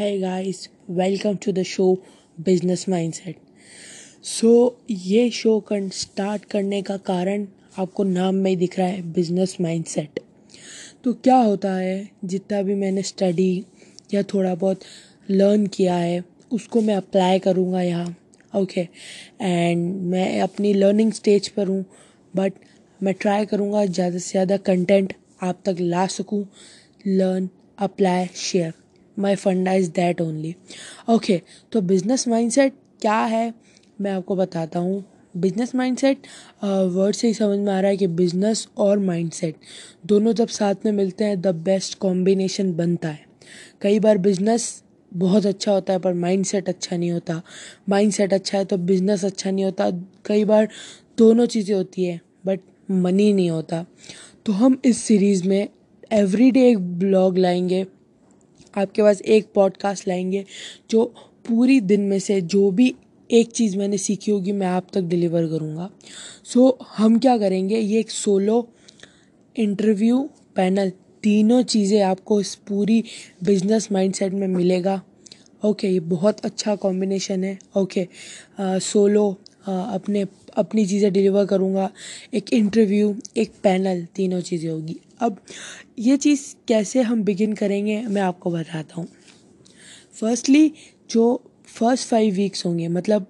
Hey guys, welcome to the show Business Mindset. सो ये show कर start करने का कारण आपको नाम में ही दिख रहा है बिज़नेस माइंडसेट तो क्या होता है जितना भी मैंने स्टडी या थोड़ा बहुत लर्न किया है उसको मैं अप्लाई करूँगा यहाँ ओके एंड मैं अपनी लर्निंग स्टेज पर हूँ बट मैं ट्राई करूँगा ज़्यादा से ज़्यादा कंटेंट आप तक ला सकूँ learn apply share my funda is that only okay तो बिज़नेस माइंडसेट क्या है? मैं आपको बताता हूँ। बिज़नेस माइंडसेट वर्ड से ही समझ में आ रहा है कि बिज़नेस और माइंडसेट दोनों जब साथ में मिलते हैं द बेस्ट कॉम्बिनेशन बनता है। कई बार बिज़नेस बहुत अच्छा होता है, पर माइंडसेट अच्छा नहीं होता। माइंडसेट अच्छा है तो बिज़नेस अच्छा नहीं होता। कई बार दोनों चीज़ें होती है बट मनी नहीं होता। तो हम इस सीरीज़ में एवरी डे एक ब्लॉग लाएँगे। आपके पास एक पॉडकास्ट लाएँगे जो पूरी दिन में से जो भी एक चीज़ मैंने सीखी होगी मैं आप तक डिलीवर करूँगा। सो so, हम क्या करेंगे? ये एक सोलो इंटरव्यू पैनल तीनों चीज़ें आपको इस पूरी बिज़नेस माइंडसेट में मिलेगा। ओके okay, ये बहुत अच्छा कॉम्बिनेशन है। ओके सोलो अपने अपनी चीज़ें डिलीवर करूँगा। एक इंटरव्यू एक पैनल तीनों चीज़ें होगी। अब ये चीज़ कैसे हम बिगिन करेंगे, मैं आपको बताता हूँ। फर्स्टली जो फ़र्स्ट फाइव वीक्स होंगे मतलब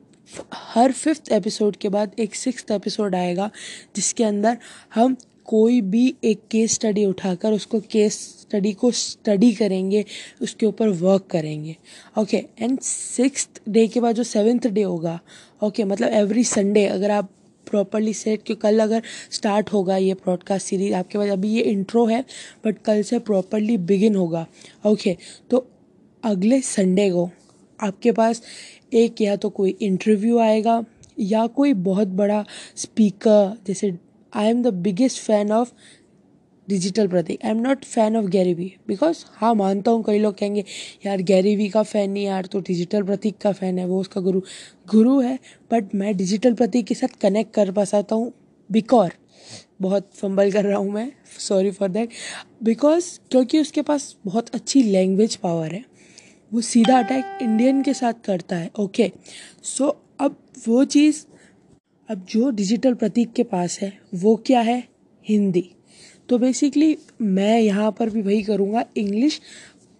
हर फिफ्थ एपिसोड के बाद एक सिक्स एपिसोड आएगा, जिसके अंदर हम कोई भी एक केस स्टडी उठाकर उसको केस स्टडी को स्टडी करेंगे उसके ऊपर वर्क करेंगे। ओके एंड सिक्स डे के बाद जो सेवेंथ डे होगा ओके okay, मतलब एवरी संडे अगर आप प्रॉपरली सेट कि कल अगर स्टार्ट होगा ये ब्रॉडकास्ट सीरीज़ आपके पास अभी ये इंट्रो है बट कल से प्रॉपरली बिगिन होगा। ओके okay, तो अगले संडे को आपके पास एक या तो कोई इंटरव्यू आएगा या कोई बहुत बड़ा स्पीकर जैसे I am the biggest fan of digital Prateek I am not fan of Gary Vee because हाँ मानता हूँ कई लोग कहेंगे यार गैरीवी का फ़ैन नहीं यार तो डिजिटल प्रतीक का फ़ैन है वो उसका गुरु गुरु है बट मैं डिजिटल प्रतीक के साथ कनेक्ट कर पा पाता हूँ बिकॉर बहुत फंबल कर रहा हूँ मैं सॉरी फॉर देट बिकॉज़ क्योंकि उसके पास बहुत अच्छी लैंग्वेज पावर है वो सीधा अटैक इंडियन के साथ करता है ओके okay. सो so, अब वो चीज़ अब जो डिजिटल प्रतीक के पास है, वो क्या है? हिंदी। तो बेसिकली मैं यहाँ पर भी वही करूँगा इंग्लिश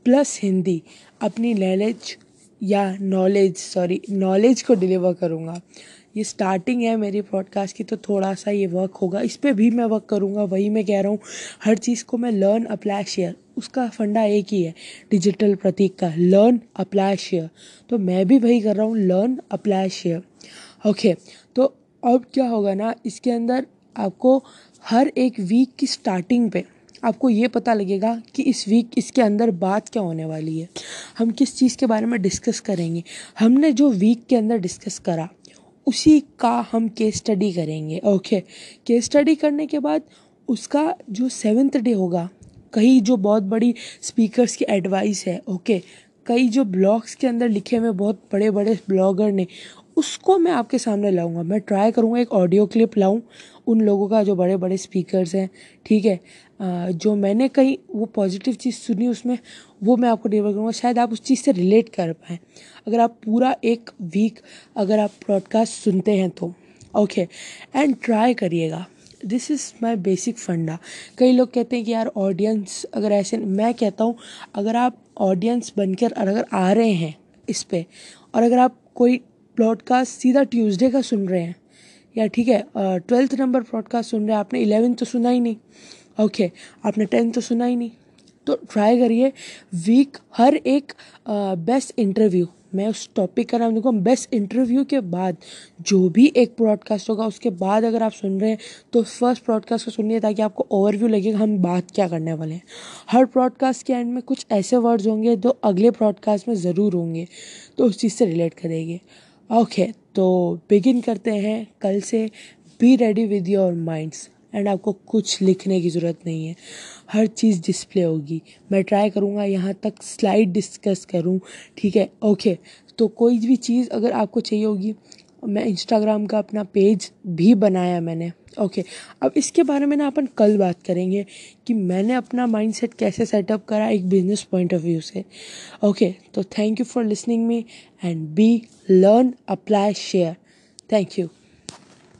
प्लस हिंदी। अपनी नॉलेज या नॉलेज सॉरी नॉलेज को डिलीवर करूँगा। ये स्टार्टिंग है मेरी पॉडकास्ट की तो थोड़ा सा ये वर्क होगा। इस पर भी मैं वर्क करूँगा, वही मैं कह रहा हूँ। हर चीज़ को मैं लर्न अप्लाई शेयर उसका फंडा एक ही है डिजिटल प्रतीक का। लर्न अप्लाई शेयर तो मैं भी वही कर रहा हूँ लर्न अप्लाई शेयर ओके तो अब क्या होगा ना, इसके अंदर आपको हर एक वीक की स्टार्टिंग पे आपको ये पता लगेगा कि इस वीक इसके अंदर बात क्या होने वाली है। हम किस चीज़ के बारे में डिस्कस करेंगे? हमने जो वीक के अंदर डिस्कस करा, उसी का हम केस स्टडी करेंगे ओके केस स्टडी करने के बाद उसका जो सेवेंथ डे होगा, कई जो बहुत बड़ी स्पीकर्स की एडवाइस है ओके कई जो ब्लॉग्स के अंदर लिखे हुए बहुत बड़े बड़े ब्लॉगर ने उसको मैं आपके सामने लाऊँगा। मैं ट्राई करूँगा एक ऑडियो क्लिप लाऊं उन लोगों का जो बड़े बड़े स्पीकर्स हैं ठीक है? आ, जो मैंने कहीं वो पॉजिटिव चीज़ सुनी उसमें वो मैं आपको डिलीवर करूँगा। शायद आप उस चीज़ से रिलेट कर पाएँ। अगर आप पूरा एक वीक अगर आप ब्रॉडकास्ट सुनते हैं तो। ओके एंड ट्राई करिएगा। This is my basic funda. कई लोग कहते हैं कि यार ऑडियंस अगर ऐसे मैं कहता हूँ अगर आप ऑडियंस बनकर अगर आ रहे हैं इस पर और अगर आप कोई ब्रॉडकास्ट सीधा ट्यूसडे का सुन रहे हैं। या ठीक है ट्वेल्थ नंबर ब्रॉडकास्ट सुन रहे हैं। आपने इलेवेंथ तो सुना ही नहीं। ओके okay, आपने टेंथ तो सुना ही नहीं। तो ट्राई करिए। वीक हर एक बेस्ट इंटरव्यू मैं उस टॉपिक का नाम देखूँ बेस्ट इंटरव्यू के बाद जो भी एक ब्रॉडकास्ट होगा उसके बाद अगर आप सुन रहे हैं तो फ़र्स्ट ब्रॉडकास्ट को सुनिए ताकि आपको ओवरव्यू लगेगा हम बात क्या करने वाले हैं। हर ब्रॉडकास्ट के एंड में कुछ ऐसे वर्ड्स होंगे जो अगले ब्रॉडकास्ट में ज़रूर होंगे। तो उस चीज़ से रिलेट करेंगे। ओके तो बिगिन करते हैं। कल से be ready with your minds and आपको कुछ लिखने की ज़रूरत नहीं है। हर चीज़ डिस्प्ले होगी। मैं ट्राई करूँगा, यहाँ तक स्लाइड डिस्कस करूँ। ठीक है? ओके तो कोई भी चीज़ अगर आपको चाहिए होगी, मैं इंस्टाग्राम का अपना पेज भी बनाया मैंने। ओके अब इसके बारे में ना अपन कल बात करेंगे कि मैंने अपना माइंडसेट कैसे सेटअप करा एक बिज़नेस पॉइंट ऑफ़ व्यू से। ओके तो thank you for listening me and be learn apply share thank you